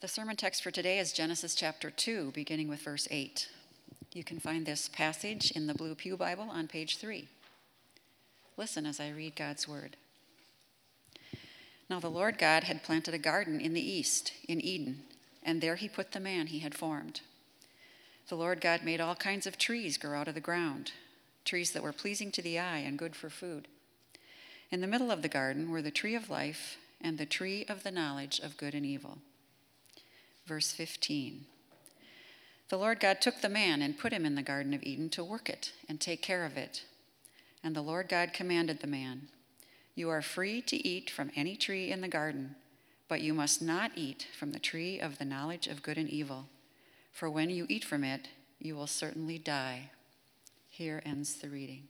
The sermon text for today is Genesis chapter 2, beginning with verse 8. You can find this passage in the Blue Pew Bible on page 3. Listen as I read God's word. Now the Lord God had planted a garden in the east, in Eden, and there he put the man he had formed. The Lord God made all kinds of trees grow out of the ground, trees that were pleasing to the eye and good for food. In the middle of the garden were the tree of life and the tree of the knowledge of good and evil. Verse 15 The Lord God took the man and put him in the Garden of Eden to work it and take care of it. And the Lord God commanded the man, You are free to eat from any tree in the garden, but you must not eat from the tree of the knowledge of good and evil, for when you eat from it, you will certainly die. Here ends the reading.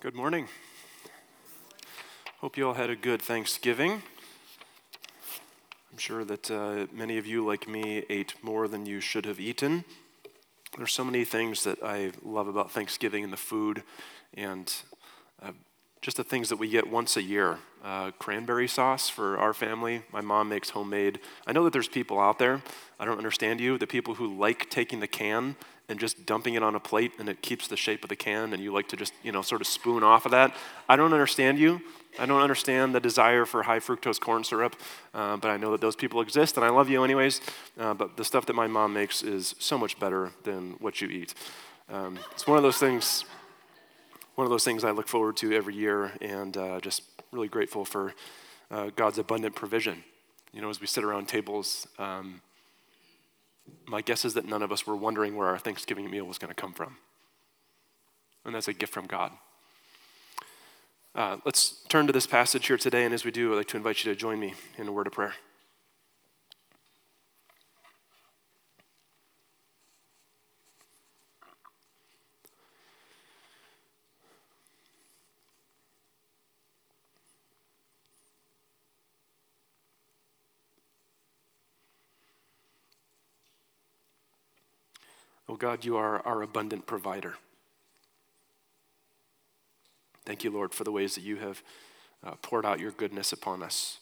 Good morning. Hope you all had a good Thanksgiving. I'm sure that uh, many of you, like me, ate more than you should have eaten. There's so many things that I love about Thanksgiving and the food, and uh, just the things that we get once a year. Uh, cranberry sauce for our family. My mom makes homemade. I know that there's people out there, I don't understand you, the people who like taking the can and just dumping it on a plate and it keeps the shape of the can and you like to just, you know, sort of spoon off of that. I don't understand you. I don't understand the desire for high fructose corn syrup, uh, but I know that those people exist and I love you anyways. Uh, but the stuff that my mom makes is so much better than what you eat. Um, it's one of those things. One of those things I look forward to every year, and uh, just really grateful for uh, God's abundant provision. You know, as we sit around tables, um, my guess is that none of us were wondering where our Thanksgiving meal was going to come from. And that's a gift from God. Uh, let's turn to this passage here today, and as we do, I'd like to invite you to join me in a word of prayer. God, you are our abundant provider. Thank you, Lord, for the ways that you have uh, poured out your goodness upon us,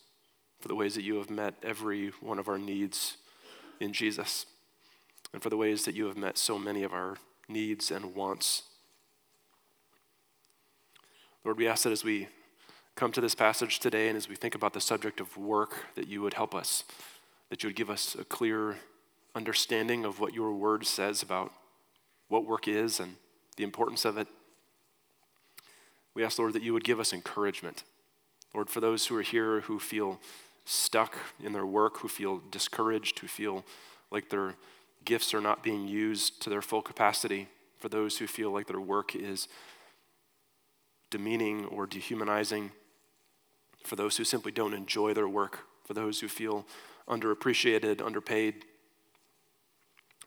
for the ways that you have met every one of our needs in Jesus, and for the ways that you have met so many of our needs and wants. Lord, we ask that as we come to this passage today and as we think about the subject of work, that you would help us, that you would give us a clear understanding of what your word says about what work is and the importance of it. We ask, Lord, that you would give us encouragement. Lord, for those who are here who feel stuck in their work, who feel discouraged, who feel like their gifts are not being used to their full capacity, for those who feel like their work is demeaning or dehumanizing, for those who simply don't enjoy their work, for those who feel underappreciated, underpaid,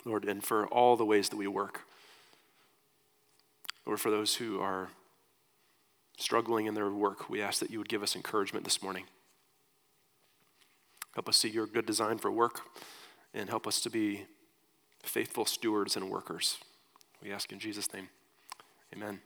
Lord, and for all the ways that we work. Lord, for those who are struggling in their work, we ask that you would give us encouragement this morning. Help us see your good design for work and help us to be faithful stewards and workers. We ask in Jesus' name. Amen.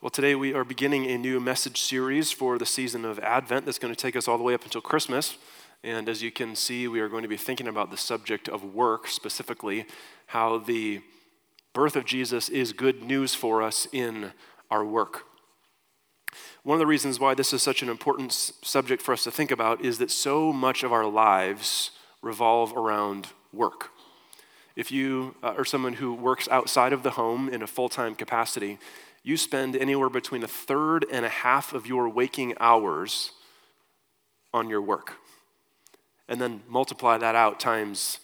Well, today we are beginning a new message series for the season of Advent that's going to take us all the way up until Christmas. And as you can see, we are going to be thinking about the subject of work, specifically how the birth of Jesus is good news for us in our work. One of the reasons why this is such an important subject for us to think about is that so much of our lives revolve around work. If you uh, are someone who works outside of the home in a full time capacity, you spend anywhere between a third and a half of your waking hours on your work and then multiply that out times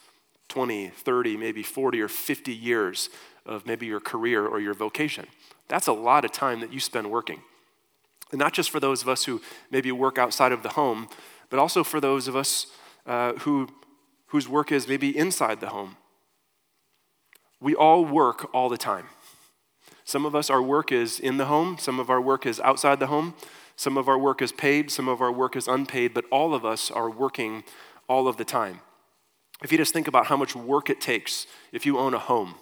20, 30, maybe 40 or 50 years of maybe your career or your vocation. That's a lot of time that you spend working. And not just for those of us who maybe work outside of the home, but also for those of us uh, who, whose work is maybe inside the home. We all work all the time. Some of us, our work is in the home, some of our work is outside the home, some of our work is paid, some of our work is unpaid, but all of us are working all of the time. If you just think about how much work it takes if you own a home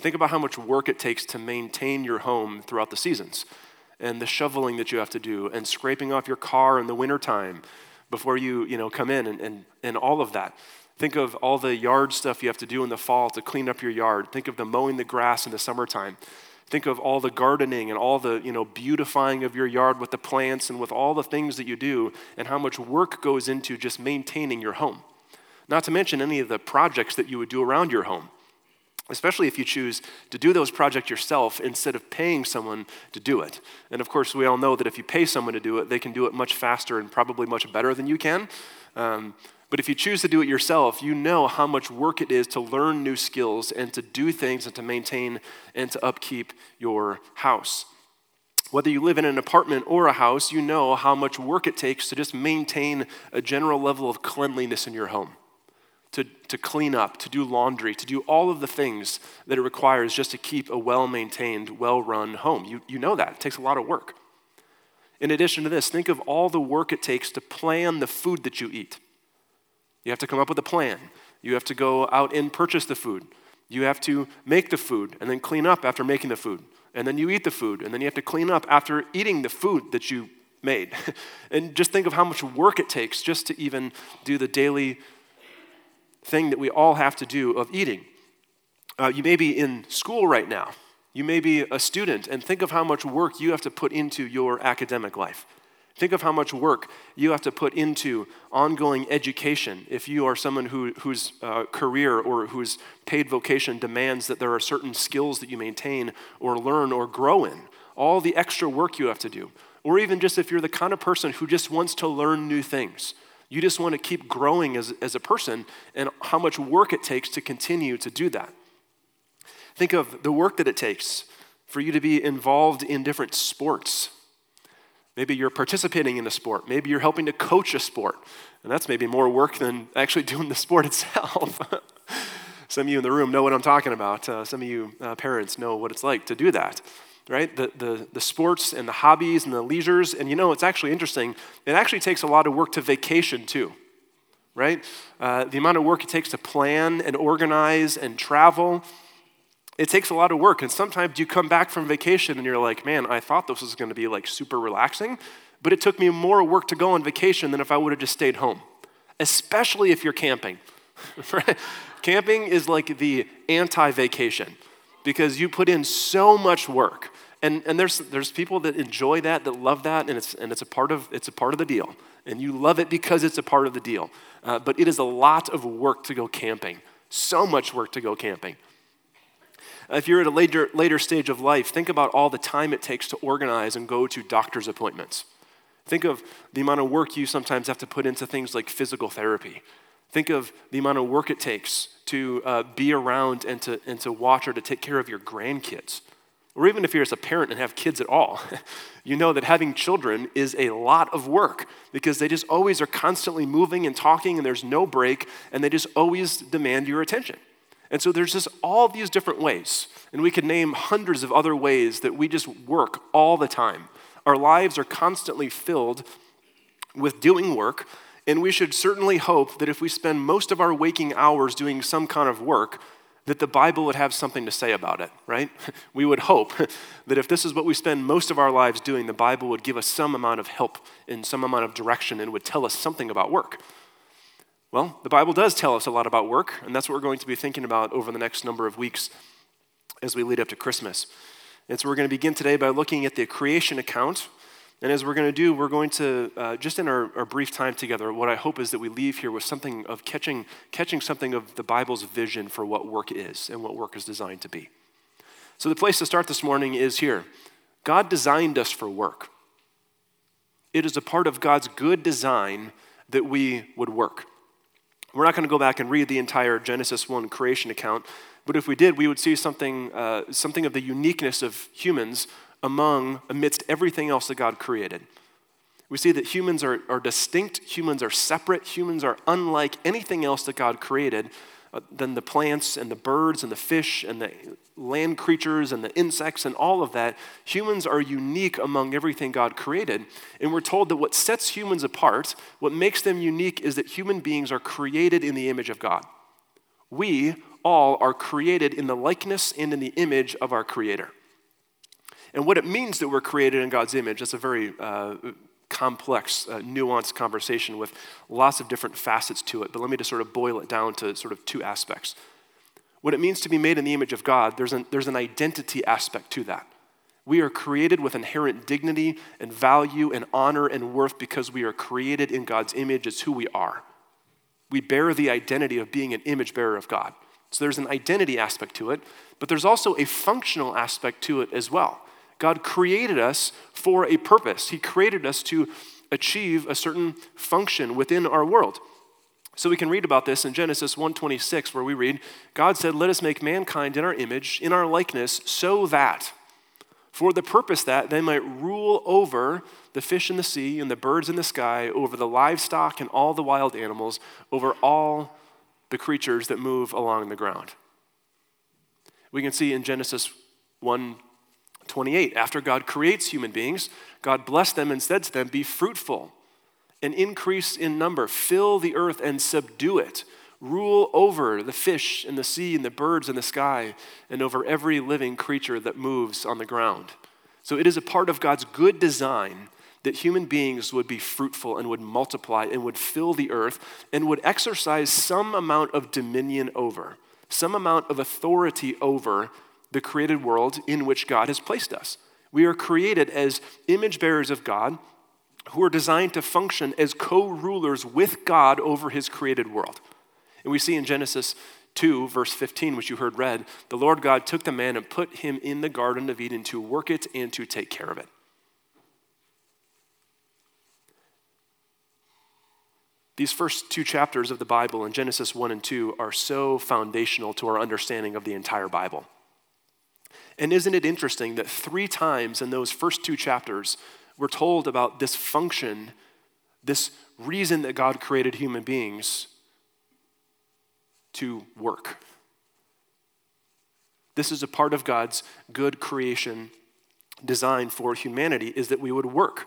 Think about how much work it takes to maintain your home throughout the seasons and the shoveling that you have to do and scraping off your car in the wintertime before you, you know, come in and, and, and all of that. Think of all the yard stuff you have to do in the fall to clean up your yard. Think of the mowing the grass in the summertime. Think of all the gardening and all the, you know, beautifying of your yard with the plants and with all the things that you do and how much work goes into just maintaining your home. Not to mention any of the projects that you would do around your home especially if you choose to do those projects yourself instead of paying someone to do it. And of course, we all know that if you pay someone to do it, they can do it much faster and probably much better than you can. Um, but if you choose to do it yourself, you know how much work it is to learn new skills and to do things and to maintain and to upkeep your house. Whether you live in an apartment or a house, you know how much work it takes to just maintain a general level of cleanliness in your home to, to clean up, to do laundry, to do all of the things that it requires just to keep a well maintained, well run home. You, you know that. It takes a lot of work. In addition to this, think of all the work it takes to plan the food that you eat. You have to come up with a plan. You have to go out and purchase the food. You have to make the food and then clean up after making the food. And then you eat the food. And then you have to clean up after eating the food that you made. and just think of how much work it takes just to even do the daily thing that we all have to do of eating. Uh, you may be in school right now. You may be a student, and think of how much work you have to put into your academic life. Think of how much work you have to put into ongoing education if you are someone who, whose uh, career or whose paid vocation demands that there are certain skills that you maintain or learn or grow in. All the extra work you have to do. Or even just if you're the kind of person who just wants to learn new things. You just want to keep growing as, as a person and how much work it takes to continue to do that. Think of the work that it takes for you to be involved in different sports. Maybe you're participating in a sport. Maybe you're helping to coach a sport. And that's maybe more work than actually doing the sport itself. some of you in the room know what I'm talking about. Uh, some of you uh, parents know what it's like to do that right? The, the, the sports and the hobbies and the leisures. And you know, it's actually interesting. It actually takes a lot of work to vacation too, right? Uh, the amount of work it takes to plan and organize and travel. It takes a lot of work. And sometimes you come back from vacation and you're like, man, I thought this was going to be like super relaxing, but it took me more work to go on vacation than if I would have just stayed home, especially if you're camping. Camping is like the anti vacation because you put in so much work. And, and there's, there's people that enjoy that, that love that, and it's, and it's, a, part of, it's a part of the deal. And you love it because it's a part of the deal. Uh, but it is a lot of work to go camping, so much work to go camping. If you're at a later, later stage of life, think about all the time it takes to organize and go to doctor's appointments. Think of the amount of work you sometimes have to put into things like physical therapy. Think of the amount of work it takes to uh, be around and to, and to watch or to take care of your grandkids or even if you're as a parent and have kids at all, you know that having children is a lot of work because they just always are constantly moving and talking and there's no break and they just always demand your attention. And so there's just all these different ways. And we could name hundreds of other ways that we just work all the time. Our lives are constantly filled with doing work, and we should certainly hope that if we spend most of our waking hours doing some kind of work, that the Bible would have something to say about it, right? We would hope that if this is what we spend most of our lives doing, the Bible would give us some amount of help and some amount of direction and would tell us something about work. Well, the Bible does tell us a lot about work, and that's what we're going to be thinking about over the next number of weeks as we lead up to Christmas. And so we're going to begin today by looking at the creation account and as we're going to do, we're going to, uh, just in our, our, brief time together, what I hope is that we leave here with something of catching, catching something of the Bible's vision for what work is and what work is designed to be. So, the place to start this morning is here God designed us for work. It is a part of God's good design that we would work. We're not going to go back and read the entire Genesis 1 creation account, but if we did, we would see something, uh, something of the uniqueness of humans among, amidst everything else that God created. We see that humans are, are distinct, humans are separate, humans are unlike anything else that God created than the plants and the birds and the fish and the land creatures and the insects and all of that. Humans are unique among everything God created. And we're told that what sets humans apart, what makes them unique, is that human beings are created in the image of God. We all are created in the likeness and in the image of our Creator. And what it means that we're created in God's image, that's a very uh, complex, uh, nuanced conversation with lots of different facets to it. But let me just sort of boil it down to sort of two aspects. What it means to be made in the image of God, there's an, there's an identity aspect to that. We are created with inherent dignity and value and honor and worth because we are created in God's image. It's who we are. We bear the identity of being an image bearer of God. So there's an identity aspect to it, but there's also a functional aspect to it as well. God created us for a purpose, He created us to achieve a certain function within our world. So we can read about this in Genesis 1:26 where we read, God said, "Let us make mankind in our image, in our likeness, so that for the purpose that they might rule over the fish in the sea and the birds in the sky, over the livestock and all the wild animals, over all the creatures that move along the ground." We can see in Genesis 1 28, after God creates human beings, God blessed them and said to them, Be fruitful and increase in number, fill the earth and subdue it. Rule over the fish in the sea and the birds in the sky, and over every living creature that moves on the ground. So it is a part of God's good design that human beings would be fruitful and would multiply and would fill the earth and would exercise some amount of dominion over, some amount of authority over the created world in which God has placed us. We are created as image bearers of God who are designed to function as co rulers with God over his created world. And we see in Genesis 2, verse 15, which you heard read, the Lord God took the man and put him in the Garden of Eden to work it and to take care of it. These first two chapters of the Bible in Genesis 1 and 2 are so foundational to our understanding of the entire Bible. And isn't it interesting that three times in those first two chapters, we're told about this function, this reason that God created human beings to work? This is a part of God's good creation design for humanity is that we would work.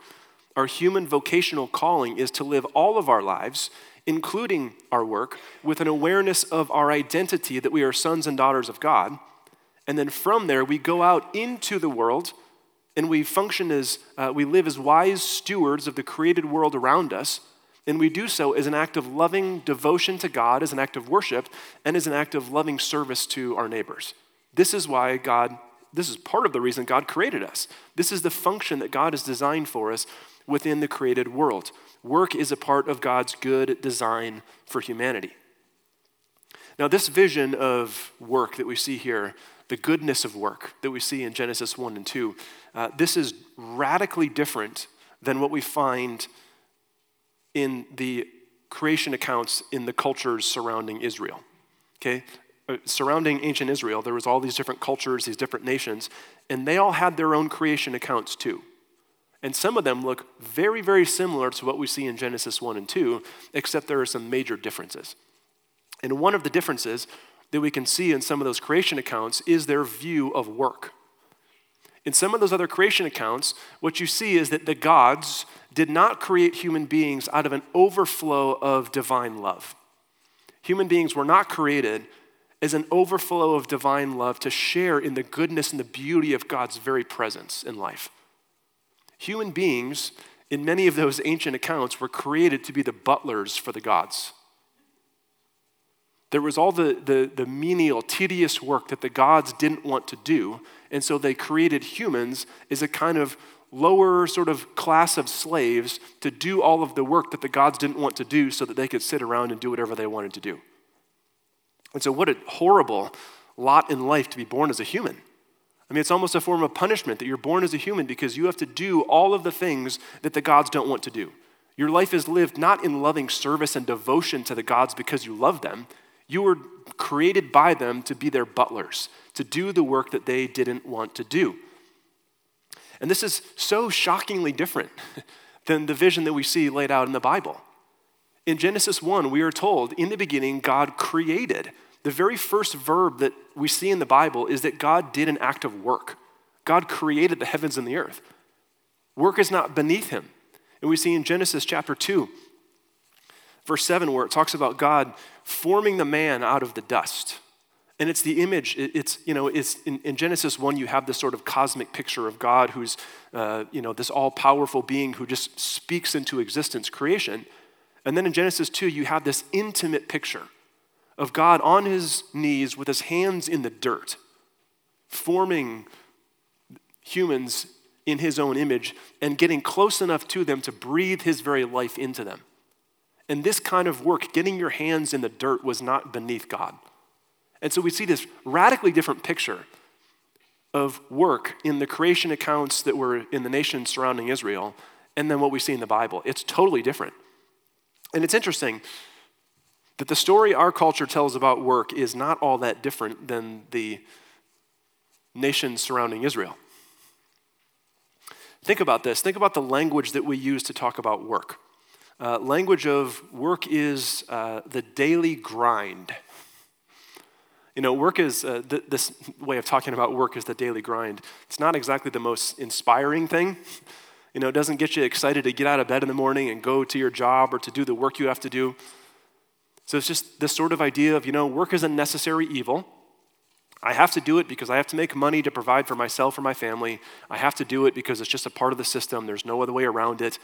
Our human vocational calling is to live all of our lives, including our work, with an awareness of our identity that we are sons and daughters of God and then from there, we go out into the world and we function as, uh, we live as wise stewards of the created world around us. And we do so as an act of loving devotion to God, as an act of worship, and as an act of loving service to our neighbors. This is why God, this is part of the reason God created us. This is the function that God has designed for us within the created world. Work is a part of God's good design for humanity. Now, this vision of work that we see here the goodness of work that we see in Genesis 1 and 2. Uh, this is radically different than what we find in the creation accounts in the cultures surrounding Israel. Okay? Uh, surrounding ancient Israel, there was all these different cultures, these different nations, and they all had their own creation accounts too. And some of them look very, very similar to what we see in Genesis 1 and 2, except there are some major differences. And one of the differences that we can see in some of those creation accounts is their view of work. In some of those other creation accounts, what you see is that the gods did not create human beings out of an overflow of divine love. Human beings were not created as an overflow of divine love to share in the goodness and the beauty of God's very presence in life. Human beings, in many of those ancient accounts, were created to be the butlers for the gods. There was all the, the, the menial, tedious work that the gods didn't want to do. And so they created humans as a kind of lower sort of class of slaves to do all of the work that the gods didn't want to do so that they could sit around and do whatever they wanted to do. And so, what a horrible lot in life to be born as a human. I mean, it's almost a form of punishment that you're born as a human because you have to do all of the things that the gods don't want to do. Your life is lived not in loving service and devotion to the gods because you love them. You were created by them to be their butlers, to do the work that they didn't want to do. And this is so shockingly different than the vision that we see laid out in the Bible. In Genesis 1, we are told in the beginning, God created. The very first verb that we see in the Bible is that God did an act of work. God created the heavens and the earth. Work is not beneath him. And we see in Genesis chapter 2, verse 7, where it talks about God forming the man out of the dust. And it's the image, it's, you know, it's in, in Genesis 1, you have this sort of cosmic picture of God who's, uh, you know, this all powerful being who just speaks into existence creation. And then in Genesis 2, you have this intimate picture of God on his knees with his hands in the dirt, forming humans in his own image and getting close enough to them to breathe his very life into them. And this kind of work, getting your hands in the dirt, was not beneath God. And so we see this radically different picture of work in the creation accounts that were in the nations surrounding Israel and then what we see in the Bible. It's totally different. And it's interesting that the story our culture tells about work is not all that different than the nations surrounding Israel. Think about this. Think about the language that we use to talk about work. Uh, language of work is uh, the daily grind. You know, work is, uh, th- this way of talking about work is the daily grind. It's not exactly the most inspiring thing. You know, it doesn't get you excited to get out of bed in the morning and go to your job or to do the work you have to do. So it's just this sort of idea of, you know, work is a necessary evil. I have to do it because I have to make money to provide for myself or my family. I have to do it because it's just a part of the system. There's no other way around it.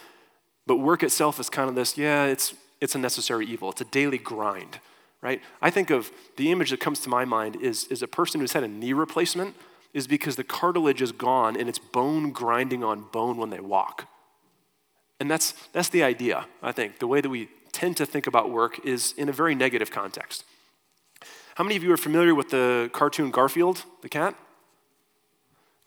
But work itself is kind of this, yeah, it's, it's a necessary evil. It's a daily grind, right? I think of the image that comes to my mind is, is a person who's had a knee replacement is because the cartilage is gone and it's bone grinding on bone when they walk. And that's, that's the idea, I think. The way that we tend to think about work is in a very negative context. How many of you are familiar with the cartoon Garfield, the cat?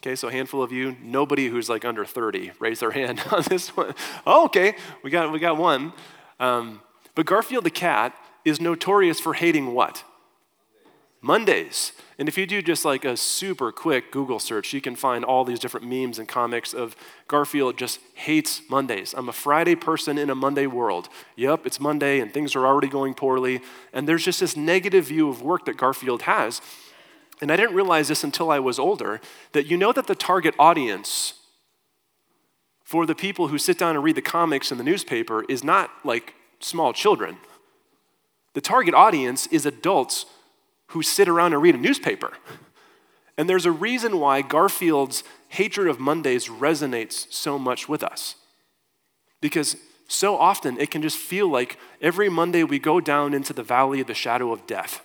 Okay, so a handful of you. Nobody who's like under 30 raise their hand on this one. Oh, okay, we got, we got one. Um, but Garfield the cat is notorious for hating what? Mondays. And if you do just like a super quick Google search, you can find all these different memes and comics of Garfield just hates Mondays. I'm a Friday person in a Monday world. Yep, it's Monday and things are already going poorly. And there's just this negative view of work that Garfield has. And I didn't realize this until I was older that you know that the target audience for the people who sit down and read the comics in the newspaper is not like small children. The target audience is adults who sit around and read a newspaper. And there's a reason why Garfield's hatred of Mondays resonates so much with us. Because so often it can just feel like every Monday we go down into the valley of the shadow of death.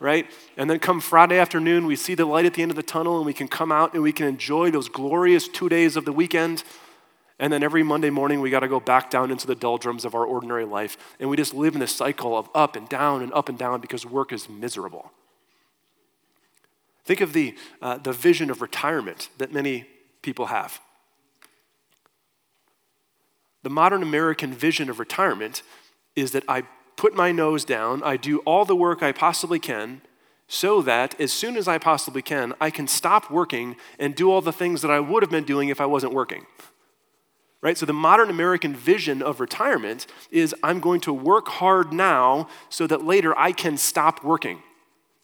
Right? And then come Friday afternoon, we see the light at the end of the tunnel and we can come out and we can enjoy those glorious two days of the weekend and then every Monday morning, we got to go back down into the doldrums of our ordinary life. And we just live in this cycle of up and down and up and down because work is miserable. Think of the, uh, the vision of retirement that many people have. The modern American vision of retirement is that I put my nose down, I do all the work I possibly can, so that as soon as I possibly can, I can stop working and do all the things that I would have been doing if I wasn't working right? So the modern American vision of retirement is I'm going to work hard now so that later I can stop working.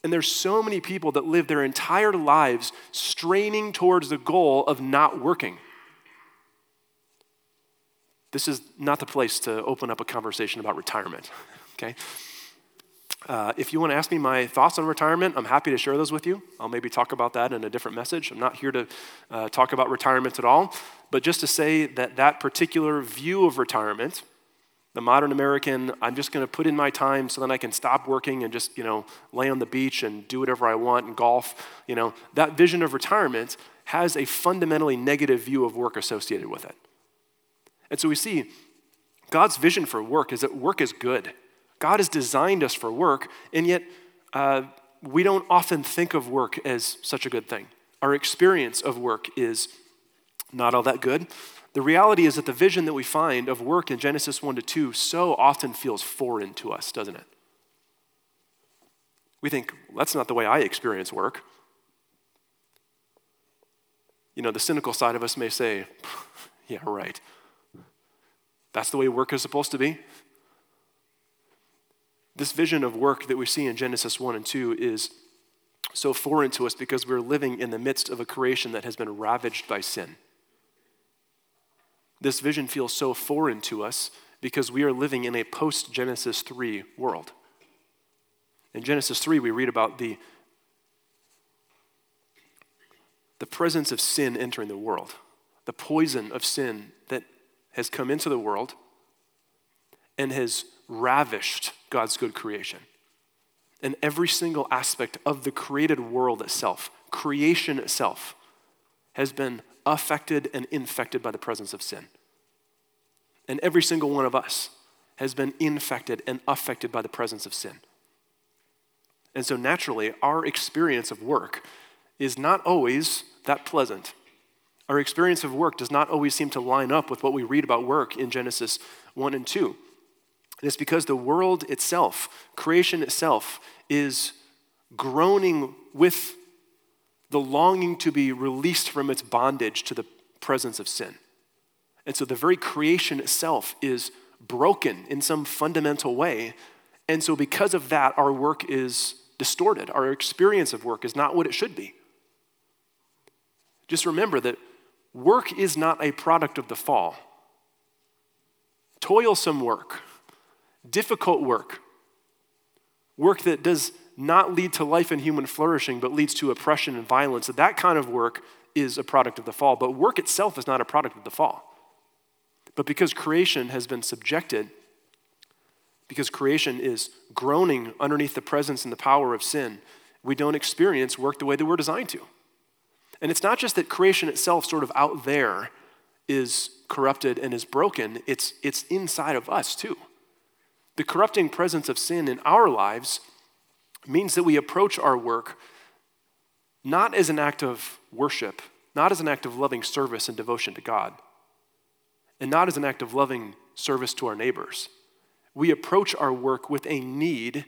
And there's so many people that live their entire lives straining towards the goal of not working. This is not the place to open up a conversation about retirement, okay? Uh, if you want to ask me my thoughts on retirement, I'm happy to share those with you. I'll maybe talk about that in a different message. I'm not here to uh, talk about retirement at all, but just to say that that particular view of retirement, the modern American, I'm just going to put in my time so then I can stop working and just, you know, lay on the beach and do whatever I want and golf, you know, that vision of retirement has a fundamentally negative view of work associated with it. And so we see God's vision for work is that work is good. God has designed us for work, and yet uh, we don't often think of work as such a good thing. Our experience of work is not all that good. The reality is that the vision that we find of work in Genesis 1 to 2 so often feels foreign to us, doesn't it? We think, well, that's not the way I experience work. You know, the cynical side of us may say, yeah, right. That's the way work is supposed to be. This vision of work that we see in Genesis 1 and 2 is so foreign to us because we're living in the midst of a creation that has been ravaged by sin. This vision feels so foreign to us because we are living in a post Genesis 3 world. In Genesis 3, we read about the, the presence of sin entering the world, the poison of sin that has come into the world and has ravished God's good creation. And every single aspect of the created world itself, creation itself, has been affected and infected by the presence of sin. And every single one of us has been infected and affected by the presence of sin. And so, naturally, our experience of work is not always that pleasant. Our experience of work does not always seem to line up with what we read about work in Genesis 1 and 2. And it's because the world itself, creation itself, is groaning with the longing to be released from its bondage to the presence of sin. And so the very creation itself is broken in some fundamental way. And so, because of that, our work is distorted. Our experience of work is not what it should be. Just remember that work is not a product of the fall. Toilsome work, difficult work, work that does not lead to life and human flourishing, but leads to oppression and violence, that kind of work is a product of the fall. But work itself is not a product of the fall. But because creation has been subjected, because creation is groaning underneath the presence and the power of sin, we don't experience work the way that we're designed to. And it's not just that creation itself, sort of out there, is corrupted and is broken, it's, it's inside of us too. The corrupting presence of sin in our lives means that we approach our work not as an act of worship, not as an act of loving service and devotion to God, and not as an act of loving service to our neighbors. We approach our work with a need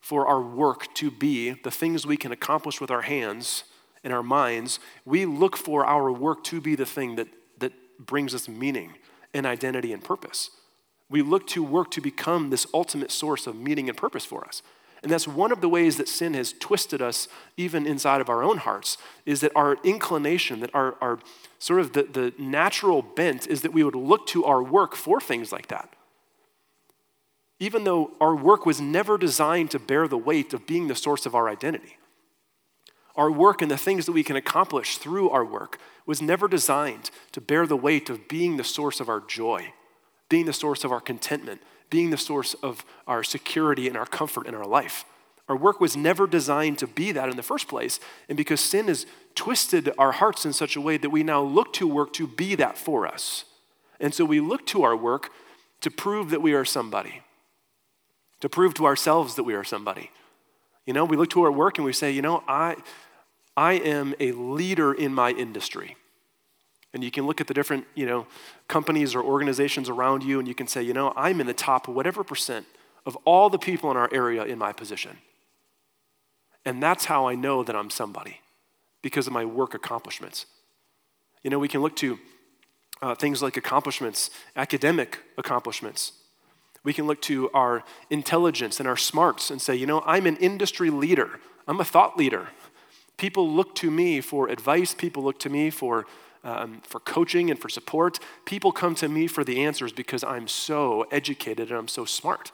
for our work to be the things we can accomplish with our hands and our minds. We look for our work to be the thing that, that brings us meaning and identity and purpose. We look to work to become this ultimate source of meaning and purpose for us. And that's one of the ways that sin has twisted us, even inside of our own hearts, is that our inclination, that our, our sort of the, the natural bent is that we would look to our work for things like that. Even though our work was never designed to bear the weight of being the source of our identity. Our work and the things that we can accomplish through our work was never designed to bear the weight of being the source of our joy, being the source of our contentment, being the source of our security and our comfort in our life. Our work was never designed to be that in the first place. And because sin has twisted our hearts in such a way that we now look to work to be that for us. And so we look to our work to prove that we are somebody, to prove to ourselves that we are somebody. You know, we look to our work and we say, you know, I, I am a leader in my industry. And you can look at the different, you know, companies or organizations around you and you can say, you know, I'm in the top whatever percent of all the people in our area in my position. And that's how I know that I'm somebody because of my work accomplishments. You know, we can look to uh, things like accomplishments, academic accomplishments. We can look to our intelligence and our smarts and say, you know, I'm an industry leader, I'm a thought leader. People look to me for advice, people look to me for um, for coaching and for support. People come to me for the answers because I'm so educated and I'm so smart.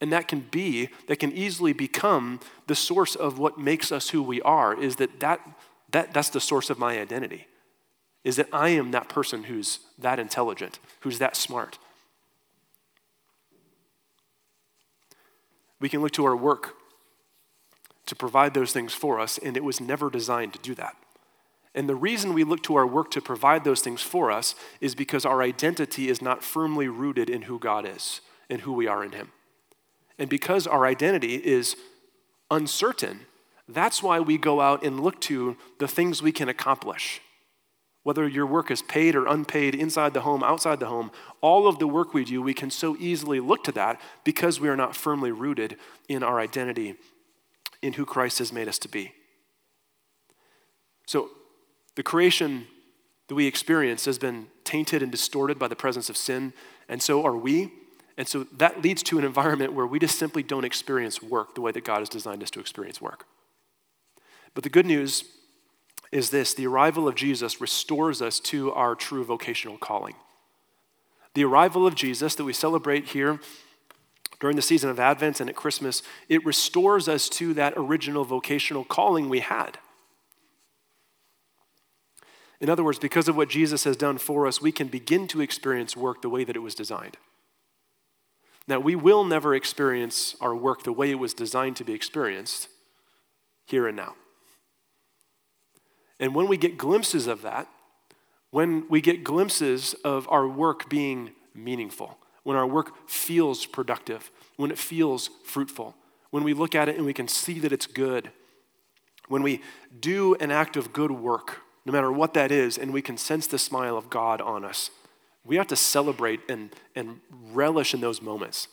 And that can be, that can easily become the source of what makes us who we are, is that, that, that that's the source of my identity. Is that I am that person who's that intelligent, who's that smart. We can look to our work to provide those things for us, and it was never designed to do that. And the reason we look to our work to provide those things for us is because our identity is not firmly rooted in who God is and who we are in Him. And because our identity is uncertain, that's why we go out and look to the things we can accomplish. Whether your work is paid or unpaid, inside the home, outside the home, all of the work we do, we can so easily look to that because we are not firmly rooted in our identity in who Christ has made us to be. So, the creation that we experience has been tainted and distorted by the presence of sin, and so are we. And so that leads to an environment where we just simply don't experience work the way that God has designed us to experience work. But the good news is this the arrival of Jesus restores us to our true vocational calling. The arrival of Jesus that we celebrate here during the season of Advent and at Christmas, it restores us to that original vocational calling we had. In other words, because of what Jesus has done for us, we can begin to experience work the way that it was designed. Now, we will never experience our work the way it was designed to be experienced here and now. And when we get glimpses of that, when we get glimpses of our work being meaningful, when our work feels productive, when it feels fruitful, when we look at it and we can see that it's good, when we do an act of good work, no matter what that is, and we can sense the smile of God on us, we have to celebrate and, and relish in those moments.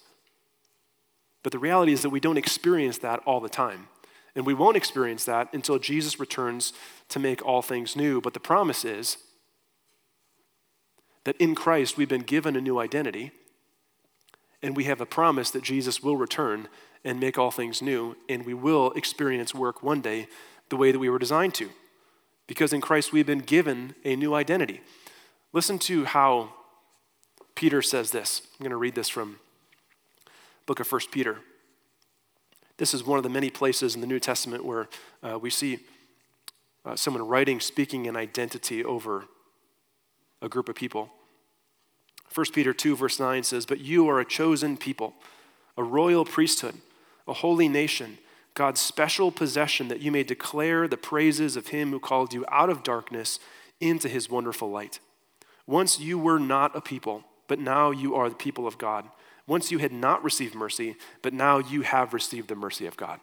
But the reality is that we don't experience that all the time. And we won't experience that until Jesus returns to make all things new. But the promise is that in Christ we've been given a new identity, and we have a promise that Jesus will return and make all things new, and we will experience work one day the way that we were designed to. Because in Christ we've been given a new identity. Listen to how Peter says this. I'm going to read this from book of 1 Peter. This is one of the many places in the New Testament where uh, we see uh, someone writing, speaking an identity over a group of people. 1 Peter 2, verse 9 says, But you are a chosen people, a royal priesthood, a holy nation, God's special possession, that you may declare the praises of him who called you out of darkness into his wonderful light. Once you were not a people, but now you are the people of God. Once you had not received mercy, but now you have received the mercy of God.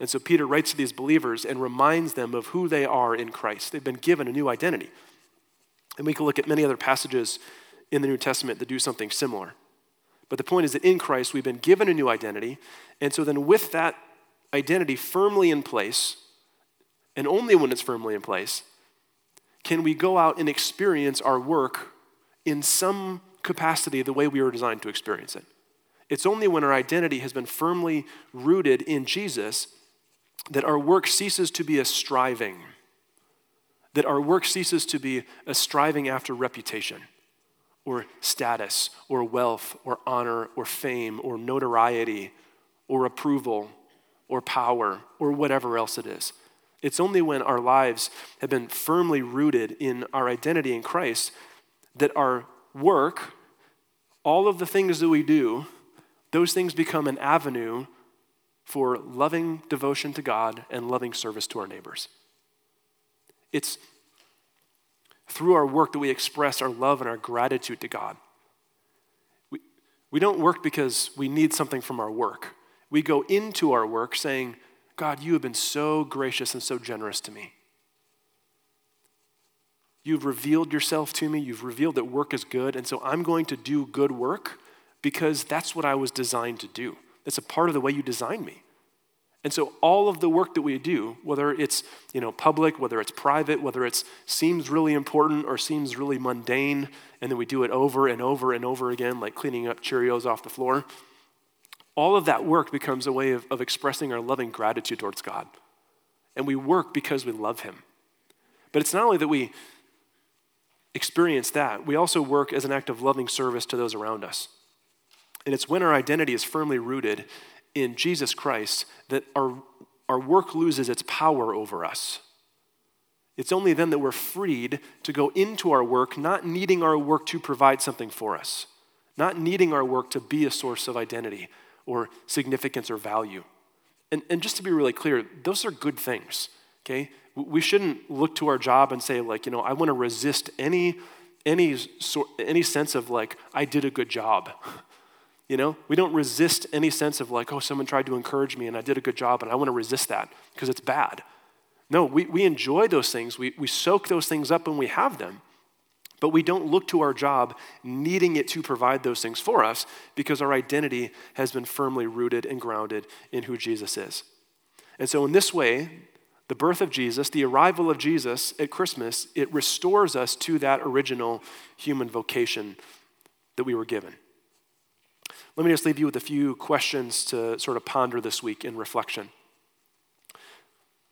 And so Peter writes to these believers and reminds them of who they are in Christ. They've been given a new identity. And we can look at many other passages in the New Testament that do something similar. But the point is that in Christ, we've been given a new identity. And so then, with that identity firmly in place, and only when it's firmly in place, can we go out and experience our work in some capacity the way we were designed to experience it. It's only when our identity has been firmly rooted in Jesus that our work ceases to be a striving, that our work ceases to be a striving after reputation or status or wealth or honor or fame or notoriety or approval or power or whatever else it is. It's only when our lives have been firmly rooted in our identity in Christ that our work, all of the things that we do, those things become an avenue for loving devotion to God and loving service to our neighbors. It's through our work that we express our love and our gratitude to God. We, we don't work because we need something from our work. We go into our work saying, God, you have been so gracious and so generous to me. You've revealed yourself to me. You've revealed that work is good. And so I'm going to do good work because that's what I was designed to do. That's a part of the way you designed me. And so all of the work that we do, whether it's you know public, whether it's private, whether it seems really important or seems really mundane, and then we do it over and over and over again, like cleaning up Cheerios off the floor, all of that work becomes a way of, of expressing our loving gratitude towards God. And we work because we love Him. But it's not only that we experience that, we also work as an act of loving service to those around us. And it's when our identity is firmly rooted in Jesus Christ that our, our work loses its power over us. It's only then that we're freed to go into our work, not needing our work to provide something for us, not needing our work to be a source of identity or significance or value. And, and just to be really clear, those are good things, okay? we shouldn't look to our job and say like you know i want to resist any any sort any sense of like i did a good job you know we don't resist any sense of like oh someone tried to encourage me and i did a good job and i want to resist that because it's bad no we, we enjoy those things we, we soak those things up when we have them but we don't look to our job needing it to provide those things for us because our identity has been firmly rooted and grounded in who jesus is and so in this way the birth of Jesus, the arrival of Jesus at Christmas, it restores us to that original human vocation that we were given. Let me just leave you with a few questions to sort of ponder this week in reflection.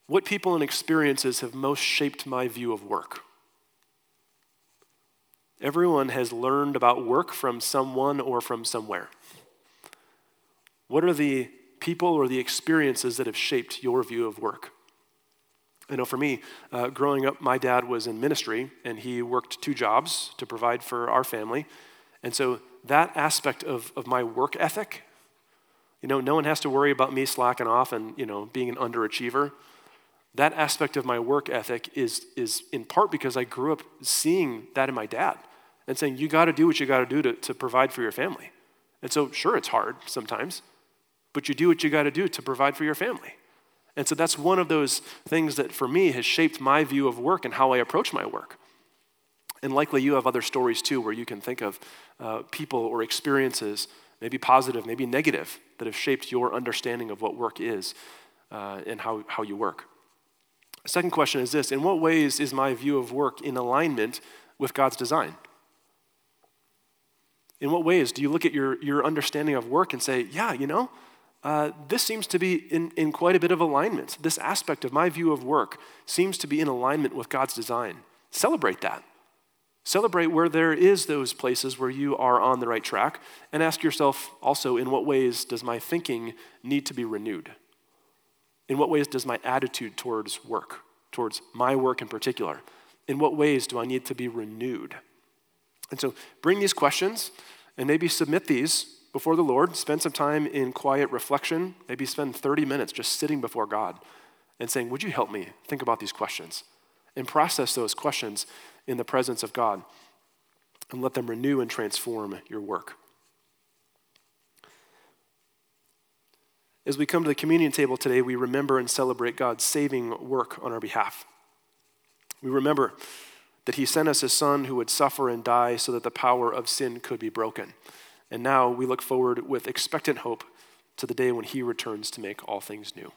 What people and experiences have most shaped my view of work? Everyone has learned about work from someone or from somewhere. What are the people or the experiences that have shaped your view of work? I know for me, uh, growing up, my dad was in ministry and he worked two jobs to provide for our family. And so that aspect of, of my work ethic, you know, no one has to worry about me slacking off and, you know, being an underachiever. That aspect of my work ethic is, is in part because I grew up seeing that in my dad and saying, you got to do what you got to do to provide for your family. And so, sure, it's hard sometimes, but you do what you got to do to provide for your family. And so that's one of those things that for me has shaped my view of work and how I approach my work. And likely you have other stories too where you can think of uh, people or experiences, maybe positive, maybe negative, that have shaped your understanding of what work is uh, and how, how you work. Second question is this In what ways is my view of work in alignment with God's design? In what ways do you look at your, your understanding of work and say, yeah, you know, uh, this seems to be in, in quite a bit of alignment. This aspect of my view of work seems to be in alignment with God's design. Celebrate that. Celebrate where there is those places where you are on the right track and ask yourself also in what ways does my thinking need to be renewed? In what ways does my attitude towards work, towards my work in particular, in what ways do I need to be renewed? And so bring these questions and maybe submit these before the Lord, spend some time in quiet reflection, maybe spend 30 minutes just sitting before God and saying, Would you help me think about these questions? And process those questions in the presence of God and let them renew and transform your work. As we come to the communion table today, we remember and celebrate God's saving work on our behalf. We remember that He sent us a Son who would suffer and die so that the power of sin could be broken. And now we look forward with expectant hope to the day when he returns to make all things new.